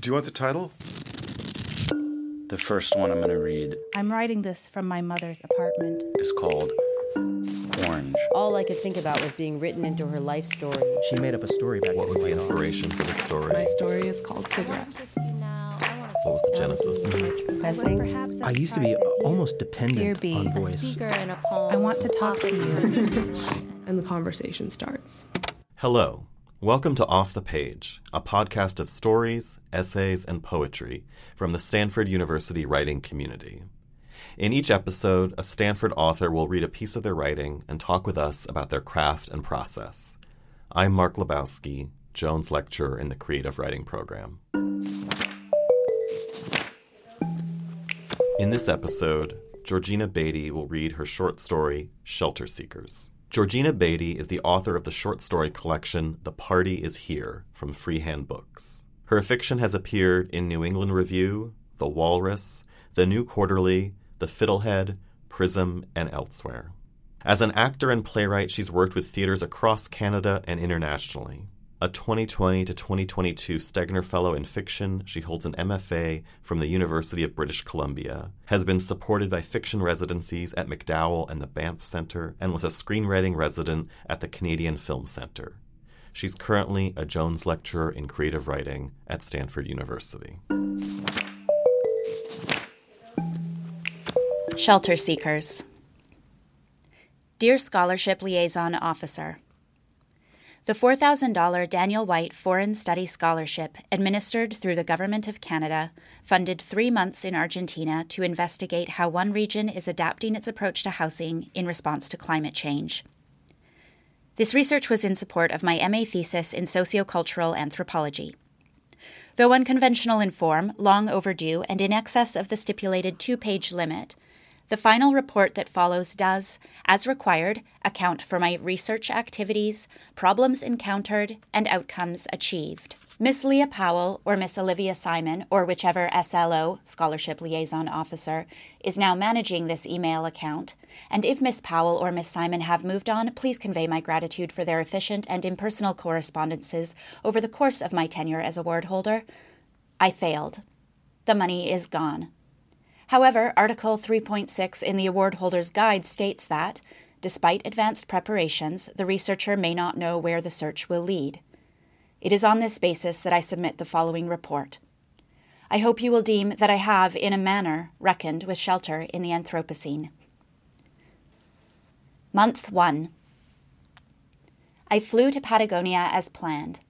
Do you want the title? The first one I'm going to read I'm writing this from my mother's apartment. is called Orange. All I could think about was being written into her life story. She made up a story about What was the inspiration for this story? My story is called Cigarettes. What was the genesis? Testing. Perhaps I used to be almost dependent Dear B, on a voice. I want to talk to you. And the conversation starts. Hello. Welcome to Off the Page, a podcast of stories, essays, and poetry from the Stanford University writing community. In each episode, a Stanford author will read a piece of their writing and talk with us about their craft and process. I'm Mark Lebowski, Jones Lecturer in the Creative Writing Program. In this episode, Georgina Beaty will read her short story, Shelter Seekers. Georgina Beaty is the author of the short story collection The Party Is Here from Freehand Books. Her fiction has appeared in New England Review, The Walrus, The New Quarterly, The Fiddlehead, Prism, and elsewhere. As an actor and playwright, she's worked with theaters across Canada and internationally. A 2020 to 2022 Stegner Fellow in Fiction, she holds an MFA from the University of British Columbia, has been supported by fiction residencies at MacDowell and the Banff Centre, and was a screenwriting resident at the Canadian Film Centre. She's currently a Jones Lecturer in Creative Writing at Stanford University. Shelter Seekers. Dear Scholarship Liaison Officer, the $4,000 Daniel White Foreign Study Scholarship, administered through the Government of Canada, funded three months in Argentina to investigate how one region is adapting its approach to housing in response to climate change. This research was in support of my MA thesis in sociocultural anthropology. Though unconventional in form, long overdue, and in excess of the stipulated two page limit, the final report that follows does, as required, account for my research activities, problems encountered, and outcomes achieved. Miss Leah Powell or Miss Olivia Simon, or whichever SLO, Scholarship Liaison Officer, is now managing this email account, and if Miss Powell or Miss Simon have moved on, please convey my gratitude for their efficient and impersonal correspondences over the course of my tenure as a award holder. I failed. The money is gone. However, Article 3.6 in the award holder's guide states that, despite advanced preparations, the researcher may not know where the search will lead. It is on this basis that I submit the following report. I hope you will deem that I have, in a manner, reckoned with shelter in the Anthropocene. Month 1 I flew to Patagonia as planned.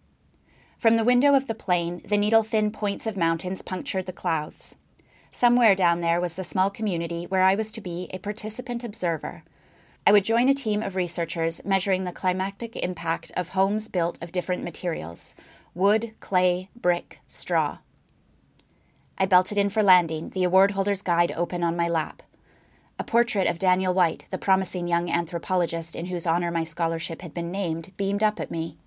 From the window of the plane, the needle thin points of mountains punctured the clouds. Somewhere down there was the small community where I was to be a participant observer. I would join a team of researchers measuring the climatic impact of homes built of different materials wood, clay, brick, straw. I belted in for landing, the award holder's guide open on my lap. A portrait of Daniel White, the promising young anthropologist in whose honor my scholarship had been named, beamed up at me.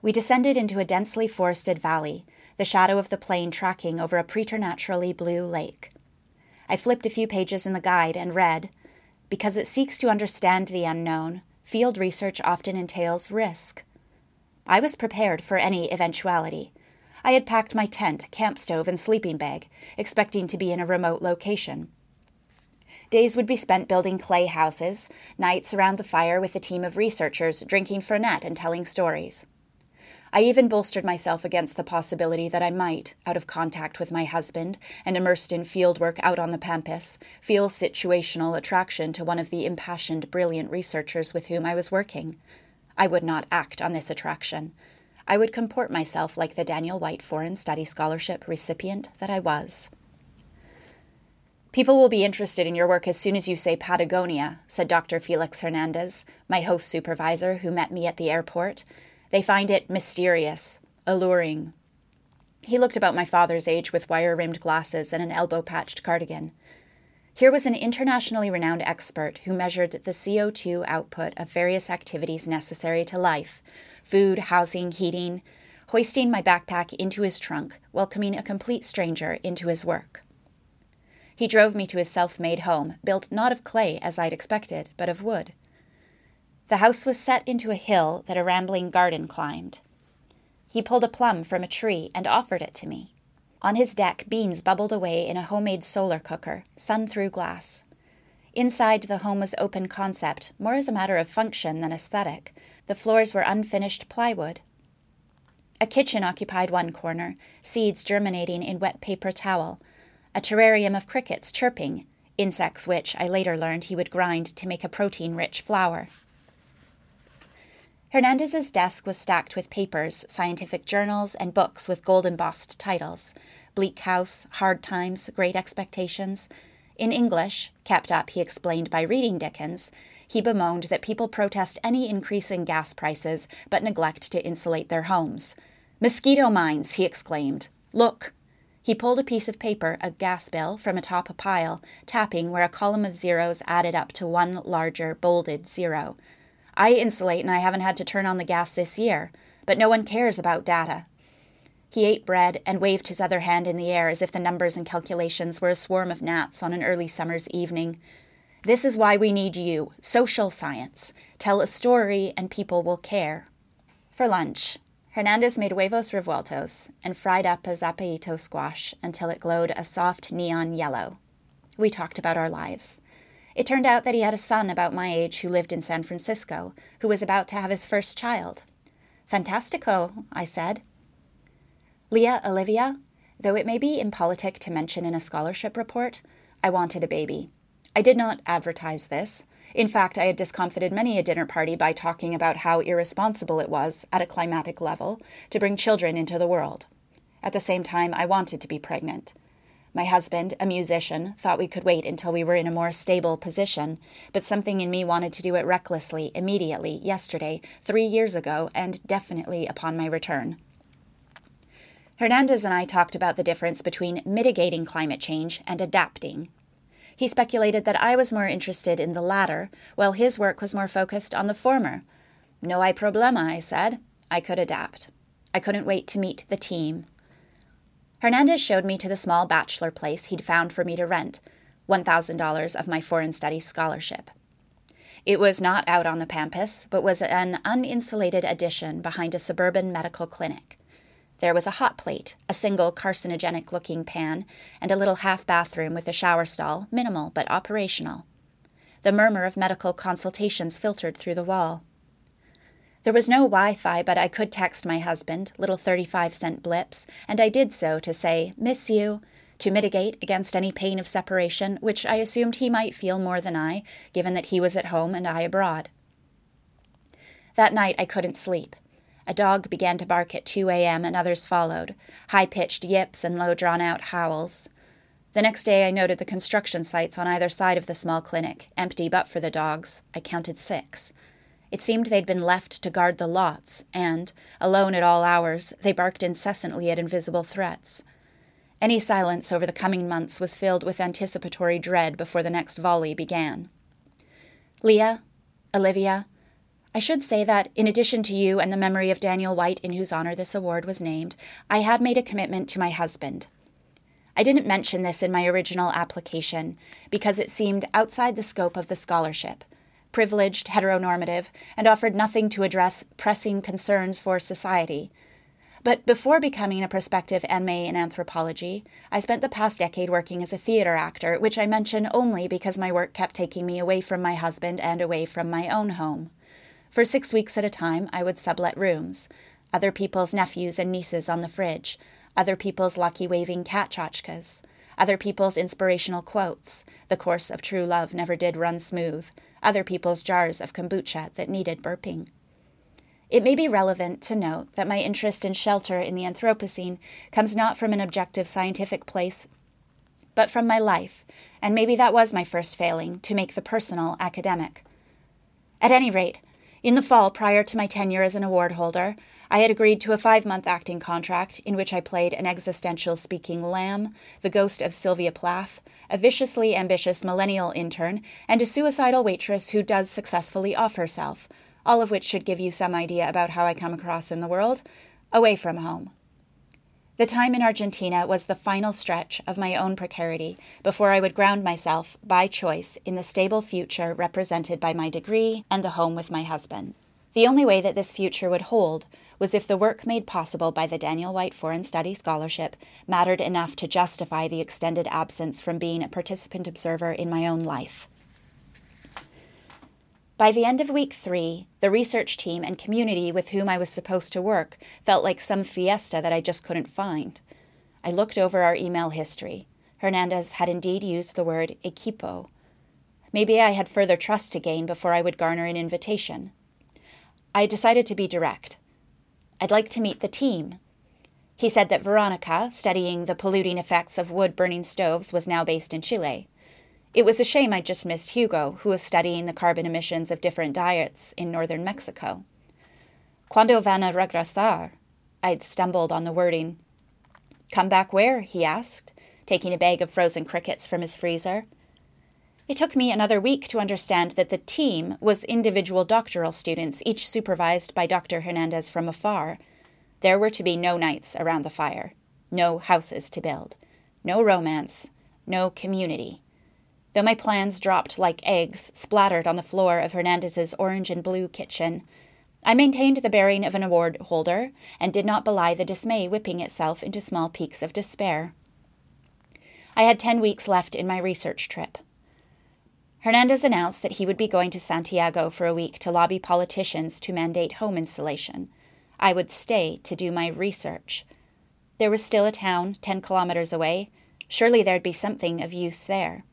We descended into a densely forested valley, the shadow of the plane tracking over a preternaturally blue lake. I flipped a few pages in the guide and read Because it seeks to understand the unknown, field research often entails risk. I was prepared for any eventuality. I had packed my tent, camp stove, and sleeping bag, expecting to be in a remote location. Days would be spent building clay houses, nights around the fire with a team of researchers drinking Fernet and telling stories. I even bolstered myself against the possibility that I might, out of contact with my husband and immersed in fieldwork out on the pampas, feel situational attraction to one of the impassioned, brilliant researchers with whom I was working. I would not act on this attraction. I would comport myself like the Daniel White Foreign Study Scholarship recipient that I was. People will be interested in your work as soon as you say Patagonia, said Dr. Felix Hernandez, my host supervisor who met me at the airport. They find it mysterious, alluring. He looked about my father's age with wire rimmed glasses and an elbow patched cardigan. Here was an internationally renowned expert who measured the CO2 output of various activities necessary to life food, housing, heating, hoisting my backpack into his trunk, welcoming a complete stranger into his work. He drove me to his self made home, built not of clay as I'd expected, but of wood. The house was set into a hill that a rambling garden climbed. He pulled a plum from a tree and offered it to me. On his deck, beans bubbled away in a homemade solar cooker, sun through glass. Inside, the home was open concept, more as a matter of function than aesthetic. The floors were unfinished plywood. A kitchen occupied one corner, seeds germinating in wet paper towel, a terrarium of crickets chirping, insects which, I later learned, he would grind to make a protein rich flour. Hernandez's desk was stacked with papers, scientific journals, and books with gold embossed titles Bleak House, Hard Times, Great Expectations. In English, kept up, he explained, by reading Dickens, he bemoaned that people protest any increase in gas prices but neglect to insulate their homes. Mosquito mines, he exclaimed. Look. He pulled a piece of paper, a gas bill, from atop a pile, tapping where a column of zeros added up to one larger, bolded zero. I insulate and I haven't had to turn on the gas this year, but no one cares about data. He ate bread and waved his other hand in the air as if the numbers and calculations were a swarm of gnats on an early summer's evening. This is why we need you social science. Tell a story and people will care. For lunch, Hernandez made huevos revueltos and fried up a zapallito squash until it glowed a soft neon yellow. We talked about our lives. It turned out that he had a son about my age who lived in San Francisco, who was about to have his first child. Fantastico, I said. Leah Olivia, though it may be impolitic to mention in a scholarship report, I wanted a baby. I did not advertise this. In fact, I had discomfited many a dinner party by talking about how irresponsible it was, at a climatic level, to bring children into the world. At the same time, I wanted to be pregnant. My husband, a musician, thought we could wait until we were in a more stable position, but something in me wanted to do it recklessly, immediately, yesterday, three years ago, and definitely upon my return. Hernandez and I talked about the difference between mitigating climate change and adapting. He speculated that I was more interested in the latter, while his work was more focused on the former. No hay problema, I said. I could adapt. I couldn't wait to meet the team. Hernandez showed me to the small bachelor place he'd found for me to rent, $1,000 of my foreign studies scholarship. It was not out on the pampas, but was an uninsulated addition behind a suburban medical clinic. There was a hot plate, a single carcinogenic looking pan, and a little half bathroom with a shower stall, minimal but operational. The murmur of medical consultations filtered through the wall. There was no Wi Fi, but I could text my husband, little 35 cent blips, and I did so to say, Miss you, to mitigate against any pain of separation, which I assumed he might feel more than I, given that he was at home and I abroad. That night I couldn't sleep. A dog began to bark at 2 a.m., and others followed high pitched yips and low drawn out howls. The next day I noted the construction sites on either side of the small clinic, empty but for the dogs. I counted six. It seemed they'd been left to guard the lots, and, alone at all hours, they barked incessantly at invisible threats. Any silence over the coming months was filled with anticipatory dread before the next volley began. Leah, Olivia, I should say that, in addition to you and the memory of Daniel White, in whose honor this award was named, I had made a commitment to my husband. I didn't mention this in my original application because it seemed outside the scope of the scholarship privileged, heteronormative, and offered nothing to address pressing concerns for society. But before becoming a prospective MA in anthropology, I spent the past decade working as a theater actor, which I mention only because my work kept taking me away from my husband and away from my own home. For six weeks at a time, I would sublet rooms. Other people's nephews and nieces on the fridge, other people's lucky waving cat tchotchkes, other people's inspirational quotes, the course of true love never did run smooth, other people's jars of kombucha that needed burping. It may be relevant to note that my interest in shelter in the Anthropocene comes not from an objective scientific place, but from my life, and maybe that was my first failing to make the personal academic. At any rate, in the fall prior to my tenure as an award holder, I had agreed to a five month acting contract in which I played an existential speaking lamb, the ghost of Sylvia Plath, a viciously ambitious millennial intern, and a suicidal waitress who does successfully off herself, all of which should give you some idea about how I come across in the world, away from home. The time in Argentina was the final stretch of my own precarity before I would ground myself, by choice, in the stable future represented by my degree and the home with my husband. The only way that this future would hold was if the work made possible by the Daniel White Foreign Study Scholarship mattered enough to justify the extended absence from being a participant observer in my own life. By the end of week three, the research team and community with whom I was supposed to work felt like some fiesta that I just couldn't find. I looked over our email history. Hernandez had indeed used the word equipo. Maybe I had further trust to gain before I would garner an invitation. I decided to be direct. I'd like to meet the team. He said that Veronica, studying the polluting effects of wood burning stoves, was now based in Chile. It was a shame I just missed Hugo, who was studying the carbon emissions of different diets in northern Mexico. Cuando van a regresar? I'd stumbled on the wording. Come back where? he asked, taking a bag of frozen crickets from his freezer. It took me another week to understand that the team was individual doctoral students, each supervised by Dr. Hernandez from afar. There were to be no nights around the fire, no houses to build, no romance, no community. Though my plans dropped like eggs splattered on the floor of Hernandez's orange and blue kitchen, I maintained the bearing of an award holder and did not belie the dismay whipping itself into small peaks of despair. I had ten weeks left in my research trip. Hernandez announced that he would be going to Santiago for a week to lobby politicians to mandate home insulation. I would stay to do my research. There was still a town 10 kilometers away. Surely there'd be something of use there.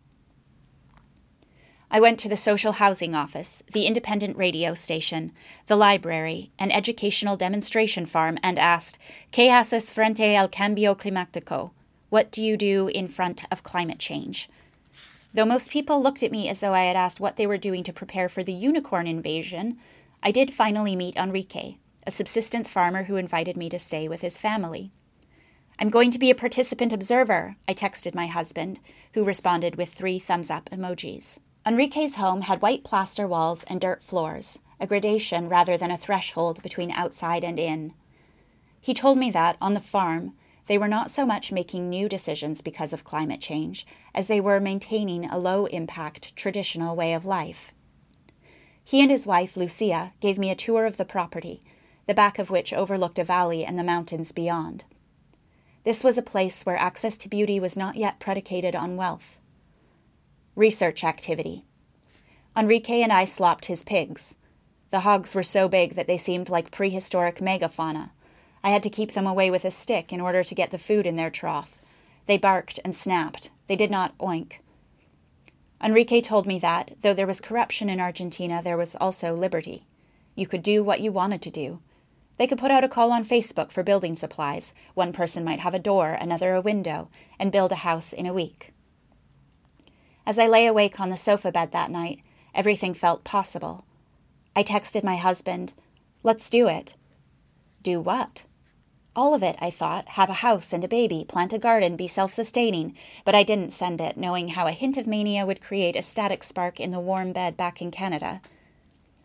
I went to the social housing office, the independent radio station, the library, an educational demonstration farm, and asked, ¿Qué haces frente al cambio climático? What do you do in front of climate change? Though most people looked at me as though I had asked what they were doing to prepare for the unicorn invasion, I did finally meet Enrique, a subsistence farmer who invited me to stay with his family. I'm going to be a participant observer, I texted my husband, who responded with three thumbs up emojis. Enrique's home had white plaster walls and dirt floors, a gradation rather than a threshold between outside and in. He told me that, on the farm, they were not so much making new decisions because of climate change as they were maintaining a low impact traditional way of life. He and his wife, Lucia, gave me a tour of the property, the back of which overlooked a valley and the mountains beyond. This was a place where access to beauty was not yet predicated on wealth. Research activity. Enrique and I slopped his pigs. The hogs were so big that they seemed like prehistoric megafauna, I had to keep them away with a stick in order to get the food in their trough. They barked and snapped. They did not oink. Enrique told me that, though there was corruption in Argentina, there was also liberty. You could do what you wanted to do. They could put out a call on Facebook for building supplies. One person might have a door, another a window, and build a house in a week. As I lay awake on the sofa bed that night, everything felt possible. I texted my husband, Let's do it. Do what? All of it, I thought have a house and a baby, plant a garden, be self sustaining. But I didn't send it, knowing how a hint of mania would create a static spark in the warm bed back in Canada.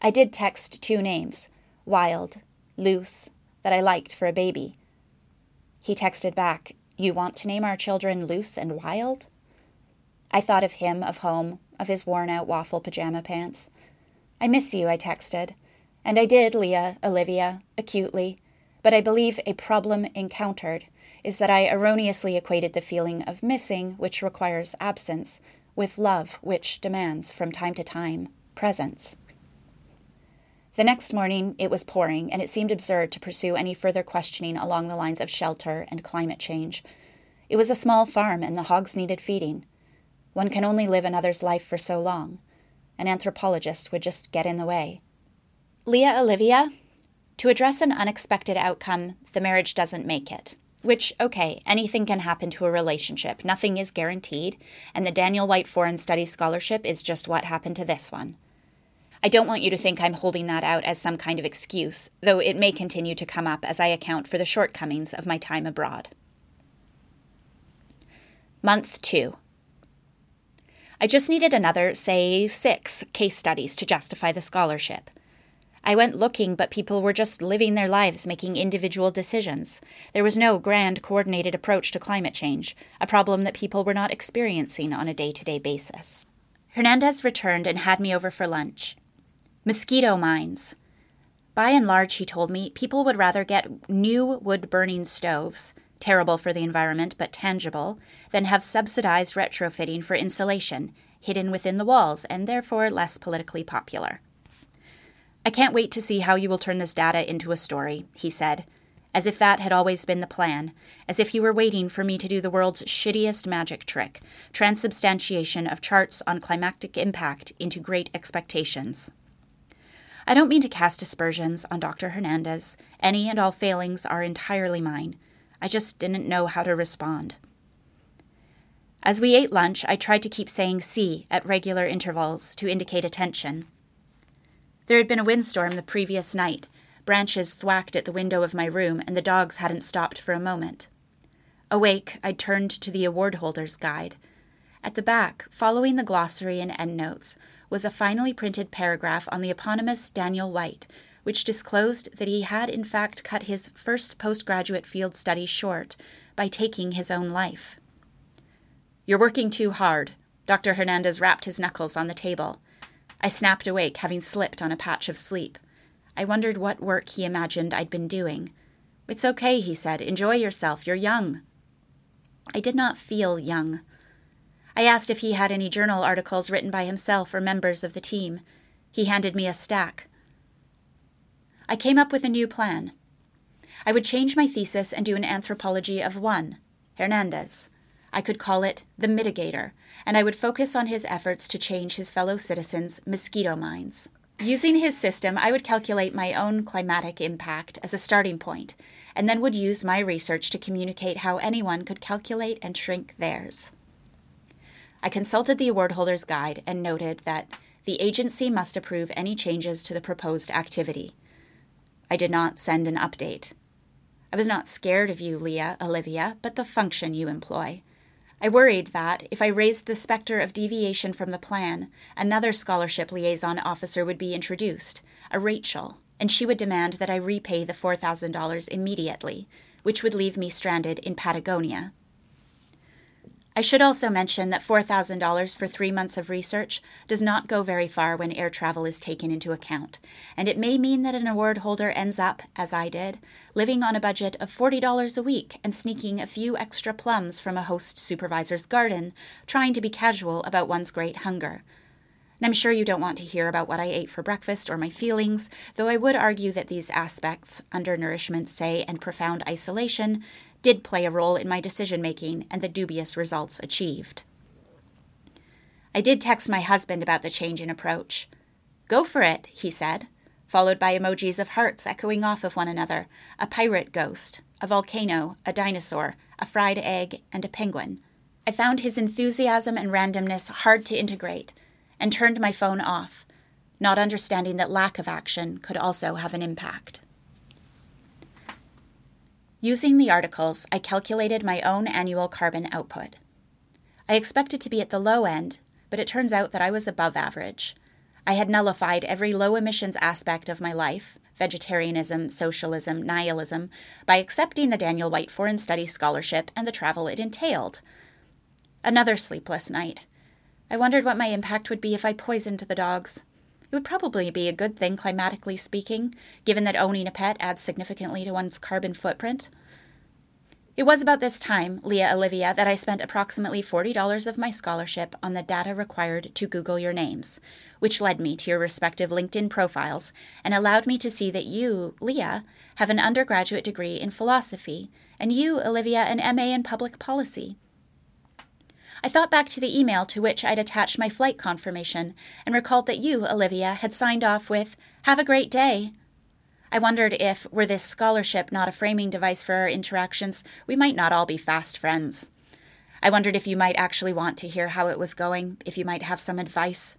I did text two names Wild, Loose, that I liked for a baby. He texted back, You want to name our children Loose and Wild? I thought of him, of home, of his worn out waffle pajama pants. I miss you, I texted. And I did, Leah, Olivia, acutely but I believe a problem encountered is that I erroneously equated the feeling of missing, which requires absence, with love, which demands, from time to time, presence. The next morning, it was pouring, and it seemed absurd to pursue any further questioning along the lines of shelter and climate change. It was a small farm, and the hogs needed feeding. One can only live another's life for so long. An anthropologist would just get in the way. Leah Olivia, to address an unexpected outcome, the marriage doesn't make it. Which, okay, anything can happen to a relationship. Nothing is guaranteed, and the Daniel White Foreign Studies Scholarship is just what happened to this one. I don't want you to think I'm holding that out as some kind of excuse, though it may continue to come up as I account for the shortcomings of my time abroad. Month 2. I just needed another, say, six case studies to justify the scholarship. I went looking, but people were just living their lives making individual decisions. There was no grand, coordinated approach to climate change, a problem that people were not experiencing on a day to day basis. Hernandez returned and had me over for lunch. Mosquito mines. By and large, he told me, people would rather get new wood burning stoves, terrible for the environment but tangible, than have subsidized retrofitting for insulation, hidden within the walls and therefore less politically popular. I can't wait to see how you will turn this data into a story, he said, as if that had always been the plan, as if he were waiting for me to do the world's shittiest magic trick transubstantiation of charts on climactic impact into great expectations. I don't mean to cast aspersions on Dr. Hernandez. Any and all failings are entirely mine. I just didn't know how to respond. As we ate lunch, I tried to keep saying see at regular intervals to indicate attention. There had been a windstorm the previous night. Branches thwacked at the window of my room, and the dogs hadn't stopped for a moment. Awake, I turned to the award holders guide. At the back, following the glossary and endnotes, was a finely printed paragraph on the eponymous Daniel White, which disclosed that he had in fact cut his first postgraduate field study short by taking his own life. You're working too hard. Dr. Hernandez rapped his knuckles on the table. I snapped awake, having slipped on a patch of sleep. I wondered what work he imagined I'd been doing. It's okay, he said. Enjoy yourself. You're young. I did not feel young. I asked if he had any journal articles written by himself or members of the team. He handed me a stack. I came up with a new plan. I would change my thesis and do an anthropology of one, Hernandez. I could call it The Mitigator, and I would focus on his efforts to change his fellow citizens' mosquito minds. Using his system, I would calculate my own climatic impact as a starting point, and then would use my research to communicate how anyone could calculate and shrink theirs. I consulted the award holder's guide and noted that the agency must approve any changes to the proposed activity. I did not send an update. I was not scared of you, Leah, Olivia, but the function you employ. I worried that, if I raised the specter of deviation from the plan, another scholarship liaison officer would be introduced, a Rachel, and she would demand that I repay the $4,000 immediately, which would leave me stranded in Patagonia. I should also mention that $4,000 for three months of research does not go very far when air travel is taken into account, and it may mean that an award holder ends up, as I did, living on a budget of $40 a week and sneaking a few extra plums from a host supervisor's garden, trying to be casual about one's great hunger. And I'm sure you don't want to hear about what I ate for breakfast or my feelings, though I would argue that these aspects, undernourishment, say, and profound isolation, did play a role in my decision making and the dubious results achieved. I did text my husband about the change in approach. Go for it, he said, followed by emojis of hearts echoing off of one another a pirate ghost, a volcano, a dinosaur, a fried egg, and a penguin. I found his enthusiasm and randomness hard to integrate and turned my phone off, not understanding that lack of action could also have an impact. Using the articles, I calculated my own annual carbon output. I expected to be at the low end, but it turns out that I was above average. I had nullified every low emissions aspect of my life vegetarianism, socialism, nihilism by accepting the Daniel White Foreign Studies Scholarship and the travel it entailed. Another sleepless night. I wondered what my impact would be if I poisoned the dogs. It would probably be a good thing, climatically speaking, given that owning a pet adds significantly to one's carbon footprint. It was about this time, Leah Olivia, that I spent approximately $40 of my scholarship on the data required to Google your names, which led me to your respective LinkedIn profiles and allowed me to see that you, Leah, have an undergraduate degree in philosophy, and you, Olivia, an MA in public policy. I thought back to the email to which I'd attached my flight confirmation and recalled that you, Olivia, had signed off with, Have a great day. I wondered if, were this scholarship not a framing device for our interactions, we might not all be fast friends. I wondered if you might actually want to hear how it was going, if you might have some advice.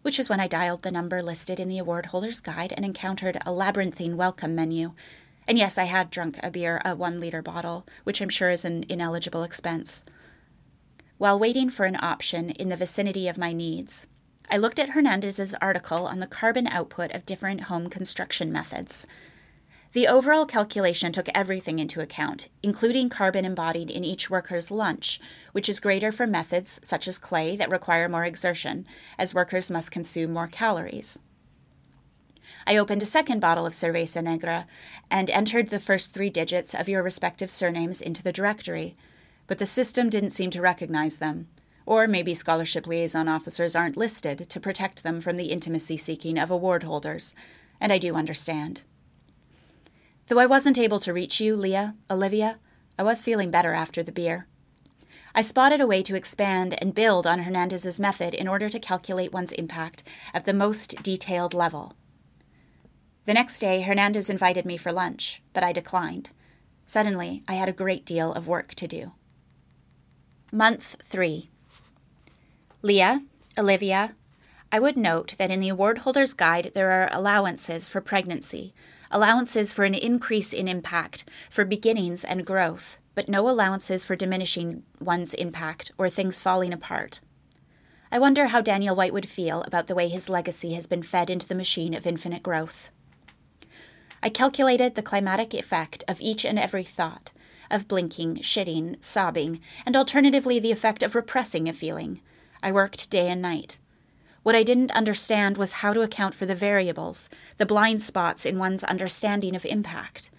Which is when I dialed the number listed in the award holder's guide and encountered a labyrinthine welcome menu. And yes, I had drunk a beer, a one liter bottle, which I'm sure is an ineligible expense. While waiting for an option in the vicinity of my needs, I looked at Hernandez's article on the carbon output of different home construction methods. The overall calculation took everything into account, including carbon embodied in each worker's lunch, which is greater for methods such as clay that require more exertion, as workers must consume more calories. I opened a second bottle of Cerveza Negra and entered the first three digits of your respective surnames into the directory, but the system didn't seem to recognize them. Or maybe scholarship liaison officers aren't listed to protect them from the intimacy seeking of award holders, and I do understand. Though I wasn't able to reach you, Leah, Olivia, I was feeling better after the beer. I spotted a way to expand and build on Hernandez's method in order to calculate one's impact at the most detailed level. The next day, Hernandez invited me for lunch, but I declined. Suddenly, I had a great deal of work to do. Month 3 Leah, Olivia, I would note that in the award holder's guide there are allowances for pregnancy, allowances for an increase in impact, for beginnings and growth, but no allowances for diminishing one's impact or things falling apart. I wonder how Daniel White would feel about the way his legacy has been fed into the machine of infinite growth. I calculated the climatic effect of each and every thought, of blinking, shitting, sobbing, and alternatively the effect of repressing a feeling, I worked day and night. What I didn't understand was how to account for the variables, the blind spots in one's understanding of impact.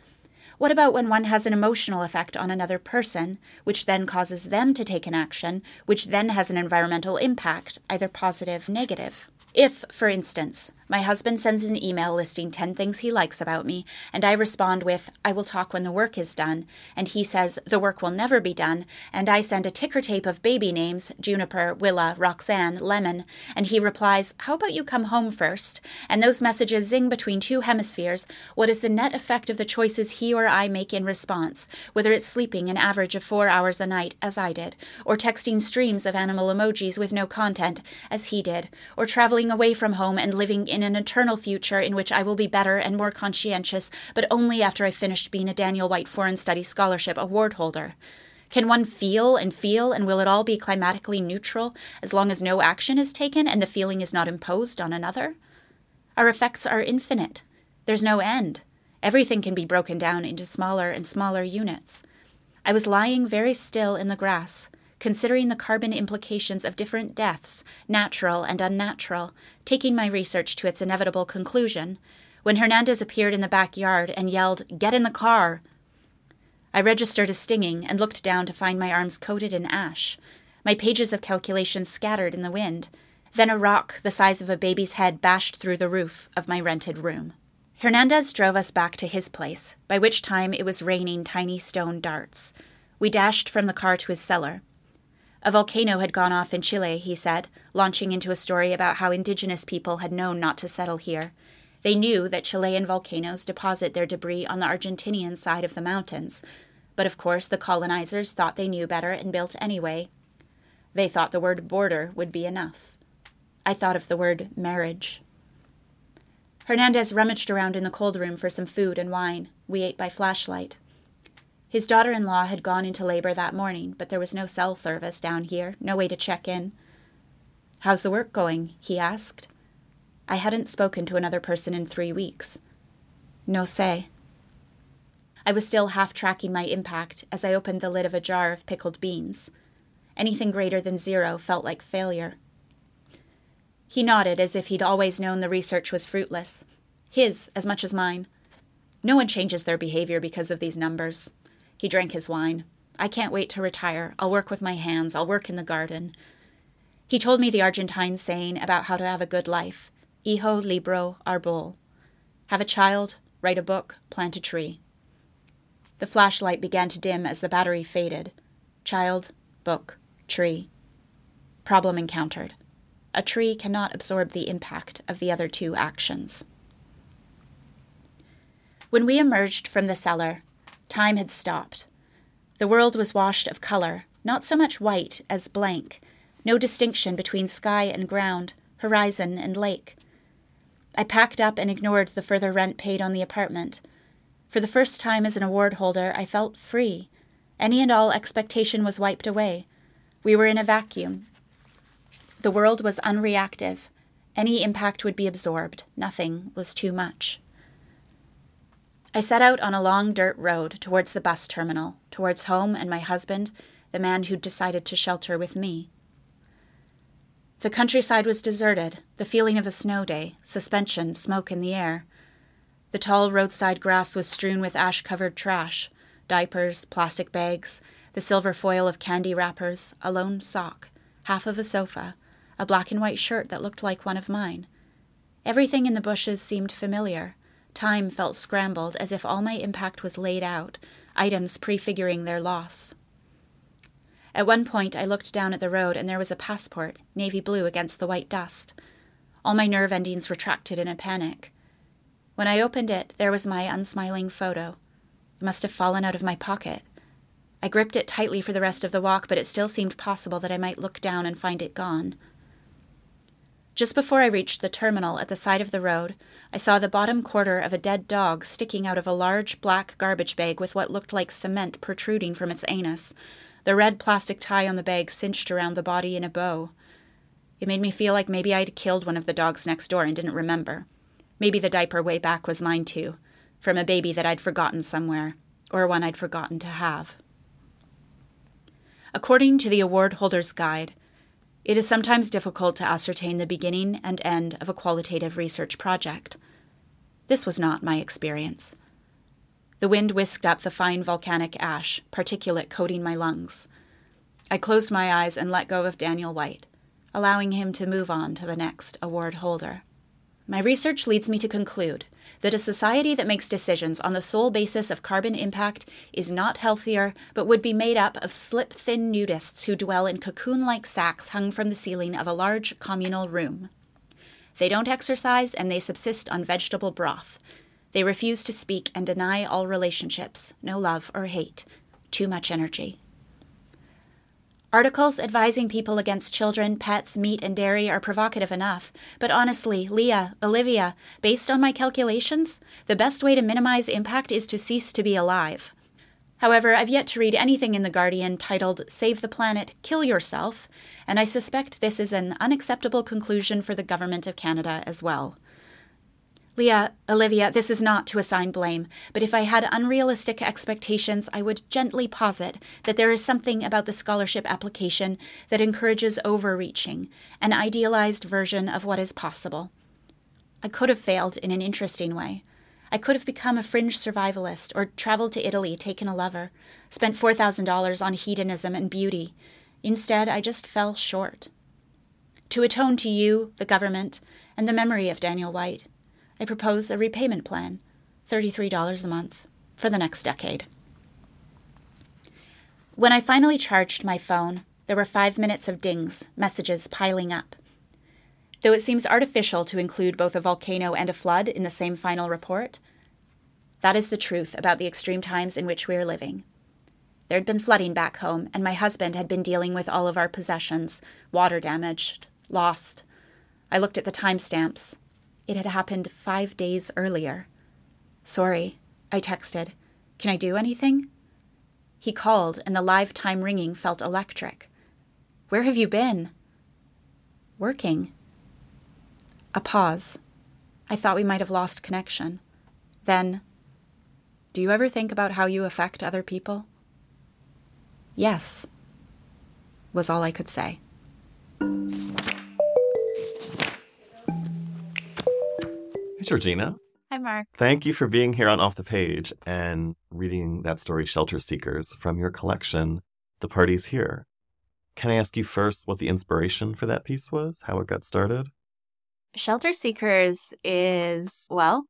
What about when one has an emotional effect on another person, which then causes them to take an action, which then has an environmental impact, either positive or negative? If, for instance, my husband sends an email listing 10 things he likes about me, and I respond with, I will talk when the work is done, and he says, the work will never be done, and I send a ticker tape of baby names, Juniper, Willa, Roxanne, Lemon, and he replies, How about you come home first? And those messages zing between two hemispheres, what is the net effect of the choices he or I make in response, whether it's sleeping an average of four hours a night, as I did, or texting streams of animal emojis with no content, as he did, or traveling away from home and living in an eternal future in which I will be better and more conscientious, but only after I've finished being a Daniel White Foreign Studies Scholarship Award holder. Can one feel and feel, and will it all be climatically neutral as long as no action is taken and the feeling is not imposed on another? Our effects are infinite. There's no end. Everything can be broken down into smaller and smaller units. I was lying very still in the grass, considering the carbon implications of different deaths, natural and unnatural, taking my research to its inevitable conclusion, when Hernandez appeared in the backyard and yelled, Get in the car! I registered a stinging and looked down to find my arms coated in ash, my pages of calculations scattered in the wind. Then a rock the size of a baby's head bashed through the roof of my rented room. Hernandez drove us back to his place, by which time it was raining tiny stone darts. We dashed from the car to his cellar. A volcano had gone off in Chile, he said, launching into a story about how indigenous people had known not to settle here. They knew that Chilean volcanoes deposit their debris on the Argentinian side of the mountains, but of course the colonizers thought they knew better and built anyway. They thought the word border would be enough. I thought of the word marriage. Hernandez rummaged around in the cold room for some food and wine. We ate by flashlight. His daughter in law had gone into labor that morning, but there was no cell service down here, no way to check in. How's the work going? he asked. I hadn't spoken to another person in three weeks. No say. I was still half tracking my impact as I opened the lid of a jar of pickled beans. Anything greater than zero felt like failure. He nodded as if he'd always known the research was fruitless. His as much as mine. No one changes their behavior because of these numbers. He drank his wine. I can't wait to retire. I'll work with my hands. I'll work in the garden. He told me the Argentine saying about how to have a good life Hijo libro arbol. Have a child, write a book, plant a tree. The flashlight began to dim as the battery faded. Child, book, tree. Problem encountered. A tree cannot absorb the impact of the other two actions. When we emerged from the cellar, Time had stopped. The world was washed of color, not so much white as blank, no distinction between sky and ground, horizon and lake. I packed up and ignored the further rent paid on the apartment. For the first time as an award holder, I felt free. Any and all expectation was wiped away. We were in a vacuum. The world was unreactive. Any impact would be absorbed. Nothing was too much. I set out on a long dirt road towards the bus terminal, towards home and my husband, the man who'd decided to shelter with me. The countryside was deserted, the feeling of a snow day, suspension, smoke in the air. The tall roadside grass was strewn with ash covered trash diapers, plastic bags, the silver foil of candy wrappers, a lone sock, half of a sofa, a black and white shirt that looked like one of mine. Everything in the bushes seemed familiar. Time felt scrambled as if all my impact was laid out, items prefiguring their loss. At one point, I looked down at the road and there was a passport, navy blue against the white dust. All my nerve endings retracted in a panic. When I opened it, there was my unsmiling photo. It must have fallen out of my pocket. I gripped it tightly for the rest of the walk, but it still seemed possible that I might look down and find it gone. Just before I reached the terminal at the side of the road, I saw the bottom quarter of a dead dog sticking out of a large black garbage bag with what looked like cement protruding from its anus, the red plastic tie on the bag cinched around the body in a bow. It made me feel like maybe I'd killed one of the dogs next door and didn't remember. Maybe the diaper way back was mine too, from a baby that I'd forgotten somewhere, or one I'd forgotten to have. According to the award holder's guide, it is sometimes difficult to ascertain the beginning and end of a qualitative research project. This was not my experience. The wind whisked up the fine volcanic ash, particulate coating my lungs. I closed my eyes and let go of Daniel White, allowing him to move on to the next award holder. My research leads me to conclude that a society that makes decisions on the sole basis of carbon impact is not healthier, but would be made up of slip thin nudists who dwell in cocoon like sacks hung from the ceiling of a large communal room. They don't exercise and they subsist on vegetable broth, they refuse to speak and deny all relationships, no love or hate, too much energy. Articles advising people against children, pets, meat, and dairy are provocative enough, but honestly, Leah, Olivia, based on my calculations, the best way to minimize impact is to cease to be alive. However, I've yet to read anything in The Guardian titled Save the Planet, Kill Yourself, and I suspect this is an unacceptable conclusion for the Government of Canada as well. Leah, Olivia, this is not to assign blame, but if I had unrealistic expectations, I would gently posit that there is something about the scholarship application that encourages overreaching, an idealized version of what is possible. I could have failed in an interesting way. I could have become a fringe survivalist or traveled to Italy, taken a lover, spent $4,000 on hedonism and beauty. Instead, I just fell short. To atone to you, the government, and the memory of Daniel White, I propose a repayment plan $33 a month for the next decade. When I finally charged my phone, there were five minutes of dings, messages piling up. Though it seems artificial to include both a volcano and a flood in the same final report, that is the truth about the extreme times in which we are living. There had been flooding back home, and my husband had been dealing with all of our possessions, water damaged, lost. I looked at the timestamps. It had happened five days earlier. Sorry, I texted. Can I do anything? He called, and the live time ringing felt electric. Where have you been? Working. A pause. I thought we might have lost connection. Then, do you ever think about how you affect other people? Yes, was all I could say. Hey, Georgina. Hi, Mark. Thank you for being here on Off the Page and reading that story, Shelter Seekers, from your collection, The Party's Here. Can I ask you first what the inspiration for that piece was, how it got started? Shelter Seekers is, well,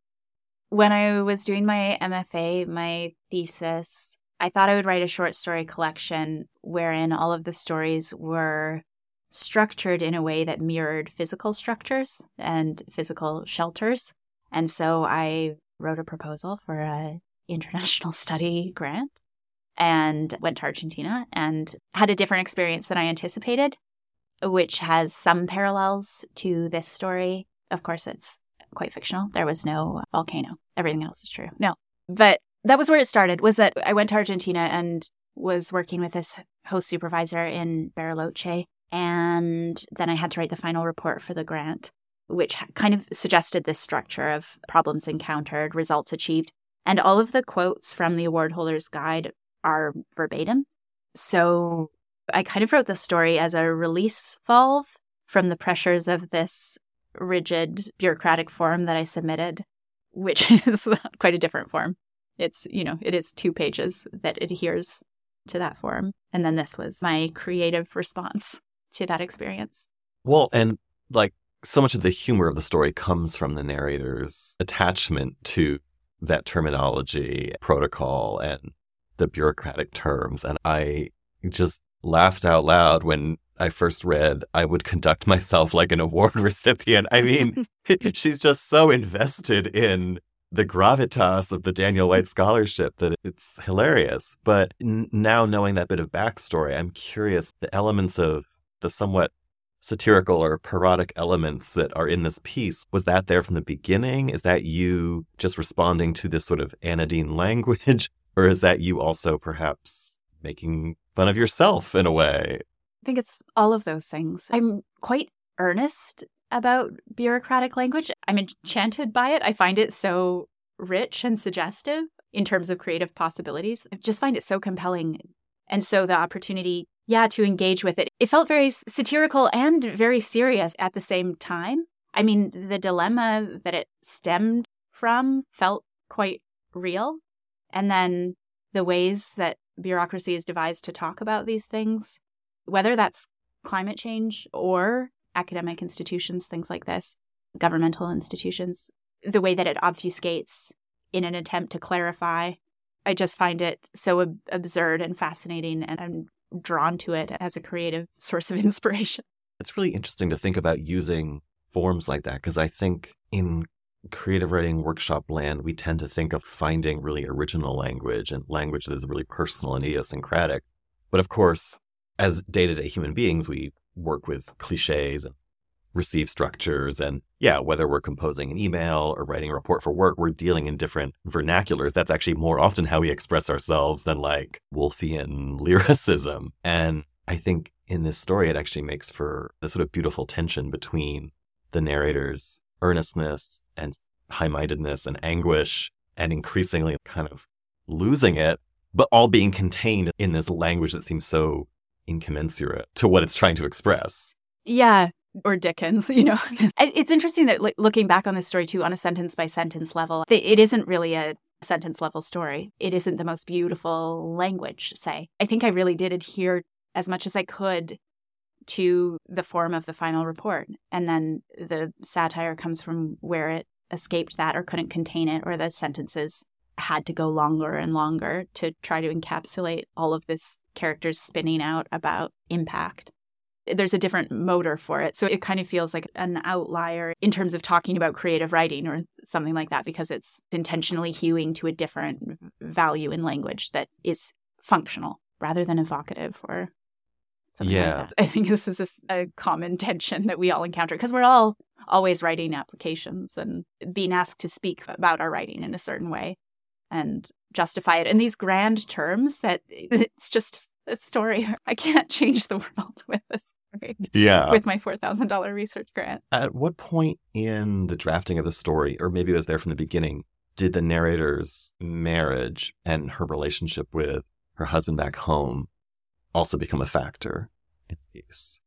when I was doing my MFA, my thesis, I thought I would write a short story collection wherein all of the stories were structured in a way that mirrored physical structures and physical shelters. And so I wrote a proposal for a international study grant and went to Argentina and had a different experience than I anticipated, which has some parallels to this story. Of course, it's quite fictional. There was no volcano. Everything else is true. No. But that was where it started was that I went to Argentina and was working with this host supervisor in Bariloche and then I had to write the final report for the grant which kind of suggested this structure of problems encountered, results achieved. And all of the quotes from the award holder's guide are verbatim. So I kind of wrote the story as a release valve from the pressures of this rigid bureaucratic form that I submitted. which is quite a different form. It's, you know, it is two pages that adheres to that form. And then this was my creative response to that experience. Well, and like so much of the humor of the story comes from the narrator's attachment to that terminology, protocol, and the bureaucratic terms. And I just laughed out loud when I first read, I would conduct myself like an award recipient. I mean, she's just so invested in the gravitas of the Daniel White Scholarship that it's hilarious. But n- now knowing that bit of backstory, I'm curious the elements of the somewhat satirical or parodic elements that are in this piece. Was that there from the beginning? Is that you just responding to this sort of anodyne language? Or is that you also perhaps making fun of yourself in a way? I think it's all of those things. I'm quite earnest about bureaucratic language. I'm enchanted by it. I find it so rich and suggestive in terms of creative possibilities. I just find it so compelling. And so the opportunity, yeah, to engage with it, it felt very satirical and very serious at the same time. I mean, the dilemma that it stemmed from felt quite real. And then the ways that bureaucracy is devised to talk about these things, whether that's climate change or academic institutions, things like this, governmental institutions, the way that it obfuscates in an attempt to clarify. I just find it so ab- absurd and fascinating, and I'm drawn to it as a creative source of inspiration. It's really interesting to think about using forms like that because I think in creative writing workshop land, we tend to think of finding really original language and language that is really personal and idiosyncratic. But of course, as day to day human beings, we work with cliches and receive structures. And yeah, whether we're composing an email or writing a report for work, we're dealing in different vernaculars. That's actually more often how we express ourselves than like Woolfian lyricism. And I think in this story, it actually makes for a sort of beautiful tension between the narrator's earnestness and high mindedness and anguish and increasingly kind of losing it, but all being contained in this language that seems so incommensurate to what it's trying to express. Yeah, or Dickens, you know. it's interesting that like, looking back on this story too, on a sentence by sentence level, it isn't really a sentence level story. It isn't the most beautiful language, say. I think I really did adhere as much as I could to the form of the final report. And then the satire comes from where it escaped that or couldn't contain it, or the sentences had to go longer and longer to try to encapsulate all of this characters spinning out about impact there's a different motor for it. So it kind of feels like an outlier in terms of talking about creative writing or something like that because it's intentionally hewing to a different value in language that is functional rather than evocative or something yeah. like that. I think this is a, a common tension that we all encounter because we're all always writing applications and being asked to speak about our writing in a certain way and justify it in these grand terms that it's just a story. I can't change the world with this story. Yeah. With my $4,000 research grant. At what point in the drafting of the story, or maybe it was there from the beginning, did the narrator's marriage and her relationship with her husband back home also become a factor in the piece?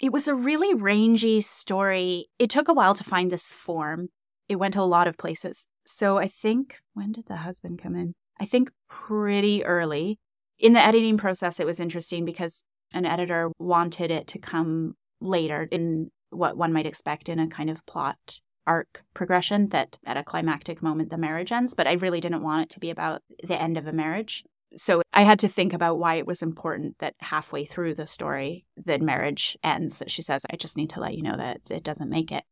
It was a really rangy story. It took a while to find this form. It went to a lot of places. So I think, when did the husband come in? I think pretty early. In the editing process, it was interesting because an editor wanted it to come later in what one might expect in a kind of plot arc progression that at a climactic moment the marriage ends, but I really didn't want it to be about the end of a marriage. So I had to think about why it was important that halfway through the story, the marriage ends, that she says, I just need to let you know that it doesn't make it.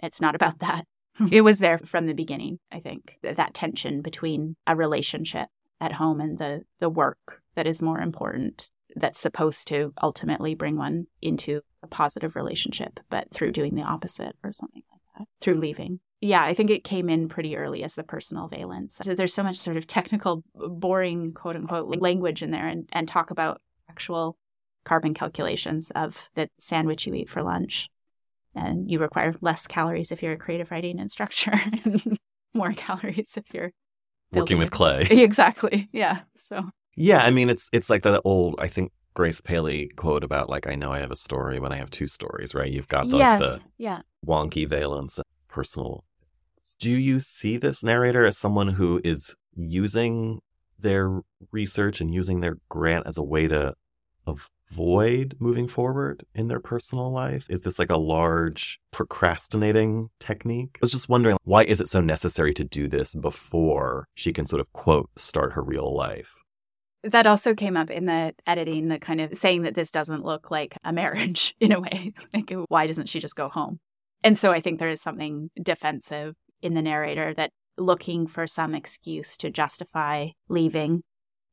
It's not about that. Hmm. it was there from the beginning, I think, that tension between a relationship at home and the, the work that is more important that's supposed to ultimately bring one into a positive relationship, but through doing the opposite or something like that, through leaving. Yeah, I think it came in pretty early as the personal valence. So there's so much sort of technical, boring, quote unquote, language in there and, and talk about actual carbon calculations of the sandwich you eat for lunch. And you require less calories if you're a creative writing instructor, and more calories if you're working with clay. Exactly. Yeah. So yeah, I mean, it's it's like that old, I think Grace Paley quote about like, I know I have a story when I have two stories, right? You've got the, yes. the yeah. wonky valence personal Do you see this narrator as someone who is using their research and using their grant as a way to avoid moving forward in their personal life? Is this like a large procrastinating technique? I was just wondering why is it so necessary to do this before she can sort of quote start her real life? That also came up in the editing, the kind of saying that this doesn't look like a marriage in a way. Like, why doesn't she just go home? And so I think there is something defensive in the narrator that looking for some excuse to justify leaving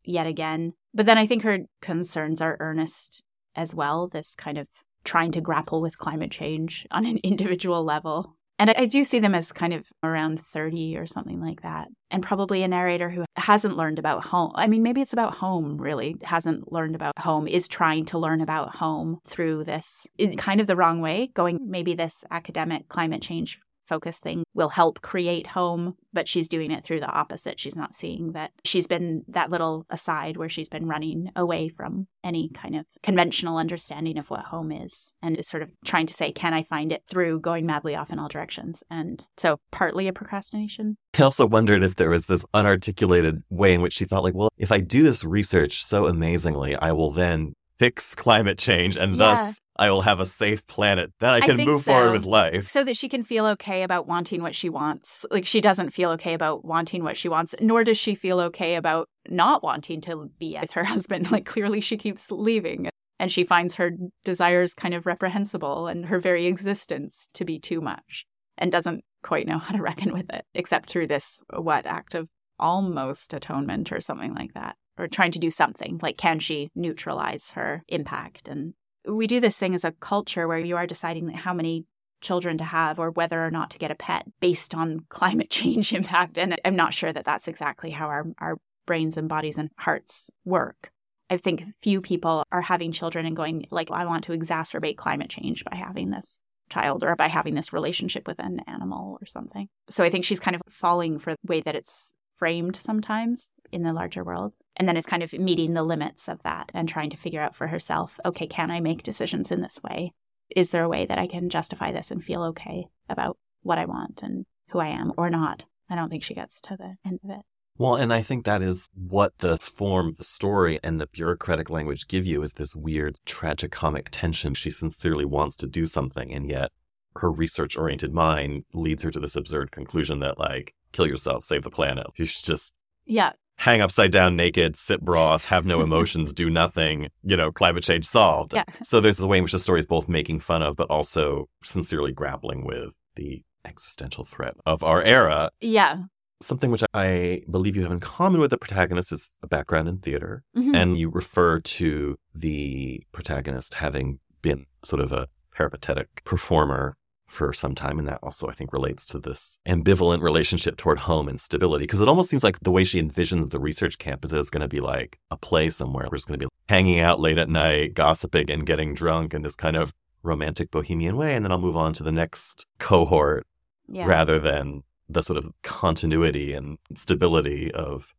yet again. But then I think her concerns are earnest as well, this kind of trying to grapple with climate change on an individual level. And I do see them as kind of around 30 or something like that. And probably a narrator who hasn't learned about home. I mean, maybe it's about home, really, hasn't learned about home, is trying to learn about home through this in kind of the wrong way, going maybe this academic climate change focus thing will help create home, but she's doing it through the opposite. She's not seeing that she's been that little aside where she's been running away from any kind of conventional understanding of what home is and is sort of trying to say, can I find it through going madly off in all directions? And so partly a procrastination. I also wondered if there was this unarticulated way in which she thought, like, well, if I do this research so amazingly, I will then fix climate change and Yeah. thus I will have a safe planet that I can think move forward with life. So that she can feel okay about wanting what she wants. Like she doesn't feel okay about wanting what she wants, nor does she feel okay about not wanting to be with her husband. Like clearly she keeps leaving and she finds her desires kind of reprehensible and her very existence to be too much and doesn't quite know how to reckon with it, except through this what act of almost atonement or something like that. Or trying to do something like can she neutralize her impact and we do this thing as a culture where you are deciding how many children to have or whether or not to get a pet based on climate change impact. And I'm not sure that that's exactly how our, our brains and bodies and hearts work. I think few people are having children and going, like, I want to exacerbate climate change by having this child or by having this relationship with an animal or something. So I think she's kind of falling for the way that it's framed sometimes in the larger world. And then is kind of meeting the limits of that and trying to figure out for herself okay, can I make decisions in this way? Is there a way that I can justify this and feel okay about what I want and who I am or not? I don't think she gets to the end of it. Well, and I think that is what the form of the story and the bureaucratic language give you is this weird tragicomic tension. She sincerely wants to do something, and yet her research oriented mind leads her to this absurd conclusion that, like, kill yourself, save the planet. You should just Yeah. Hang upside down naked, sip broth, have no emotions, do nothing, you know, climate change solved. Yeah. So there's a way in which the story is both making fun of, but also sincerely grappling with the existential threat of our era. Yeah. Something which I believe you have in common with the protagonist is a background in theater. Mhm. And you refer to the protagonist having been sort of a peripatetic performer for some time. And that also, I think, relates to this ambivalent relationship toward home and stability. Because it almost seems like the way she envisions the research camp is it's going to be like a play somewhere where it's going to be hanging out late at night, gossiping and getting drunk in this kind of romantic bohemian way. And then I'll move on to the next cohort Yeah. rather than the sort of continuity and stability of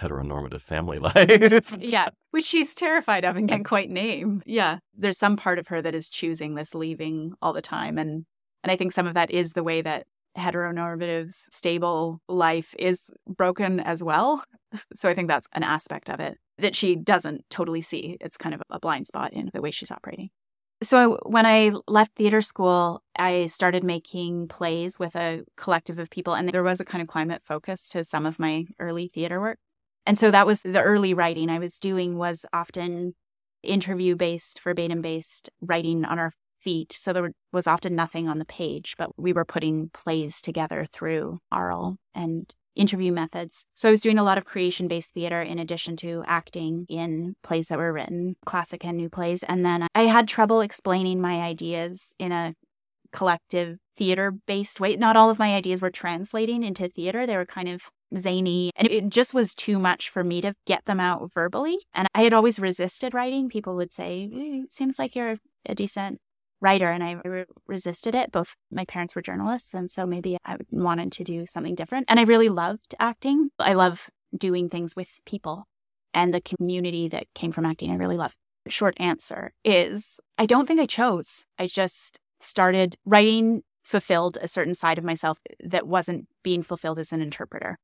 heteronormative family life. yeah, which she's terrified of and can't quite name. Yeah, there's some part of her that is choosing this leaving all the time, and and I think some of that is the way that heteronormative stable life is broken as well. So I think that's an aspect of it that she doesn't totally see. It's kind of a blind spot in the way she's operating. So when I left theater school, I started making plays with a collective of people, and there was a kind of climate focus to some of my early theater work. And so that was the early writing I was doing was often interview based, verbatim based writing on our feet. So there was often nothing on the page, but we were putting plays together through oral and interview methods. So I was doing a lot of creation based theater in addition to acting in plays that were written, classic and new plays. And then I had trouble explaining my ideas in a collective theater based way. Not all of my ideas were translating into theater. They were kind of zany and it just was too much for me to get them out verbally. And I had always resisted writing. People would say, "Eh, it seems like you're a decent writer and I re- resisted it. Both my parents were journalists and so maybe I wanted to do something different. And I really loved acting. I love doing things with people and the community that came from acting. I really love. Short answer is I don't think I chose. I just started writing fulfilled a certain side of myself that wasn't being fulfilled as an interpreter.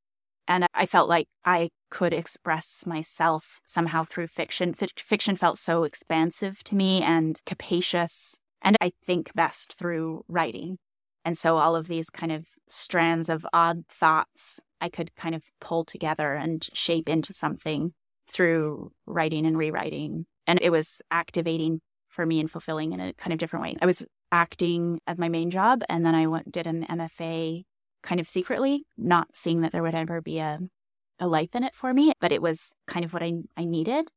And I felt like I could express myself somehow through fiction. F- fiction felt so expansive to me and capacious. And I think best through writing. And so all of these kind of strands of odd thoughts I could kind of pull together and shape into something through writing and rewriting. And it was activating for me and fulfilling in a kind of different way. I was acting as my main job, and then I went, did an MFA kind of secretly, not seeing that there would ever be a, a life in it for me, but it was kind of what I, I needed.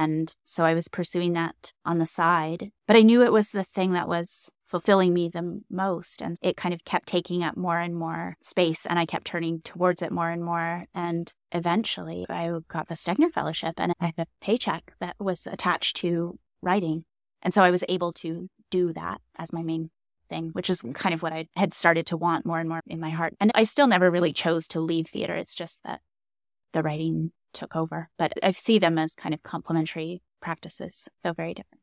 And so I was pursuing that on the side, but I knew it was the thing that was fulfilling me the most. And it kind of kept taking up more and more space, and I kept turning towards it more and more. And eventually I got the Stegner Fellowship and I had a paycheck that was attached to writing. And so I was able to do that as my main thing, which is kind of what I had started to want more and more in my heart. And I still never really chose to leave theater. It's just that the writing took over. But I see them as kind of complementary practices, though very different.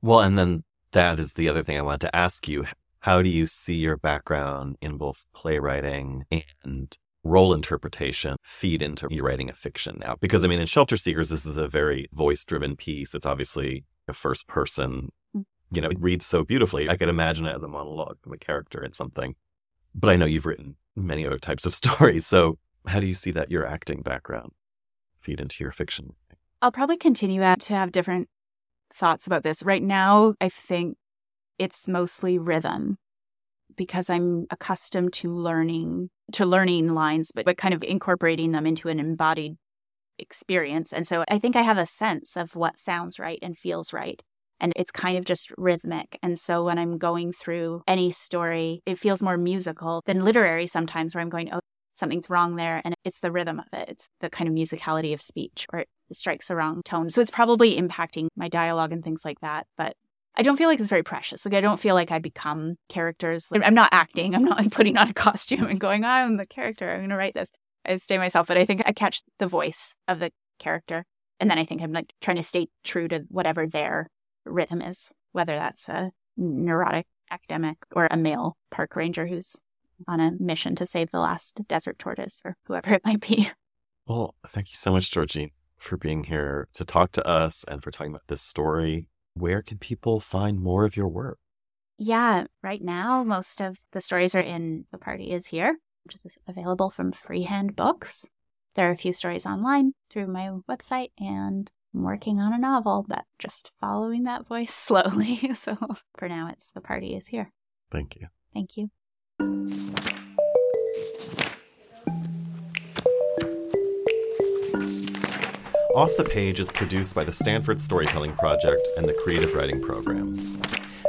Well, and then that is the other thing I wanted to ask you. How do you see your background in both playwriting and role interpretation feed into you writing a fiction now? Because I mean, in Shelter Seekers, this is a very voice driven piece. It's obviously a first person hmm. you know, it reads so beautifully. I could imagine it as a monologue of a character in something. But I know you've written many other types of stories. So how do you see that your acting background feed into your fiction? I'll probably continue to have different thoughts about this. Right now, I think it's mostly rhythm because I'm accustomed to learning to learning lines, but, but kind of incorporating them into an embodied experience. And so I think I have a sense of what sounds right and feels right and it's kind of just rhythmic. And so when I'm going through any story, it feels more musical than literary sometimes, where I'm going, oh, something's wrong there. And it's the rhythm of it, it's the kind of musicality of speech, or it strikes the wrong tone. So it's probably impacting my dialogue and things like that. But I don't feel like it's very precious. Like I don't feel like I become characters. I'm not acting. I'm not putting on a costume and going, oh, I'm the character. I'm going to write this. I stay myself, but I think I catch the voice of the character. And then I think I'm like trying to stay true to whatever their rhythm is, whether that's a neurotic academic or a male park ranger who's on a mission to save the last desert tortoise or whoever it might be. Well, thank you so much, Georgina, for being here to talk to us and for talking about this story. Where can people find more of your work? Yeah, right now, most of the stories are in The Party Is Here, which is available from Freehand Books. There are a few stories online through my website, and I'm working on a novel, but just following that voice slowly. so for now, it's The Party Is Here. Thank you. Thank you. Off the Page is produced by the Stanford Storytelling Project and the Creative Writing Program.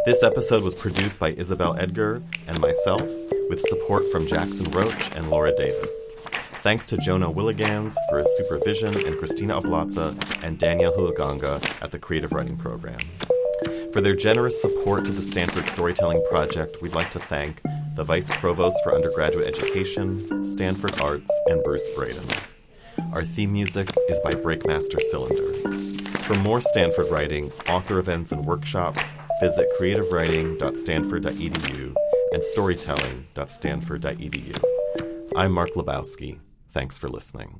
This episode was produced by Isabel Edgar and myself, with support from Jackson Roach and Laura Davis. Thanks to Jonah Willihnganz for his supervision and Christina Oplaza and Danielle Hulaganga at the Creative Writing Program. For their generous support to the Stanford Storytelling Project, we'd like to thank the Vice Provost for Undergraduate Education, Stanford Arts, and Bruce Braden. Our theme music is by Breakmaster Cylinder. For more Stanford writing, author events, and workshops, visit creativewriting.stanford.edu and storytelling.stanford.edu. I'm Mark Lebowski. Thanks for listening.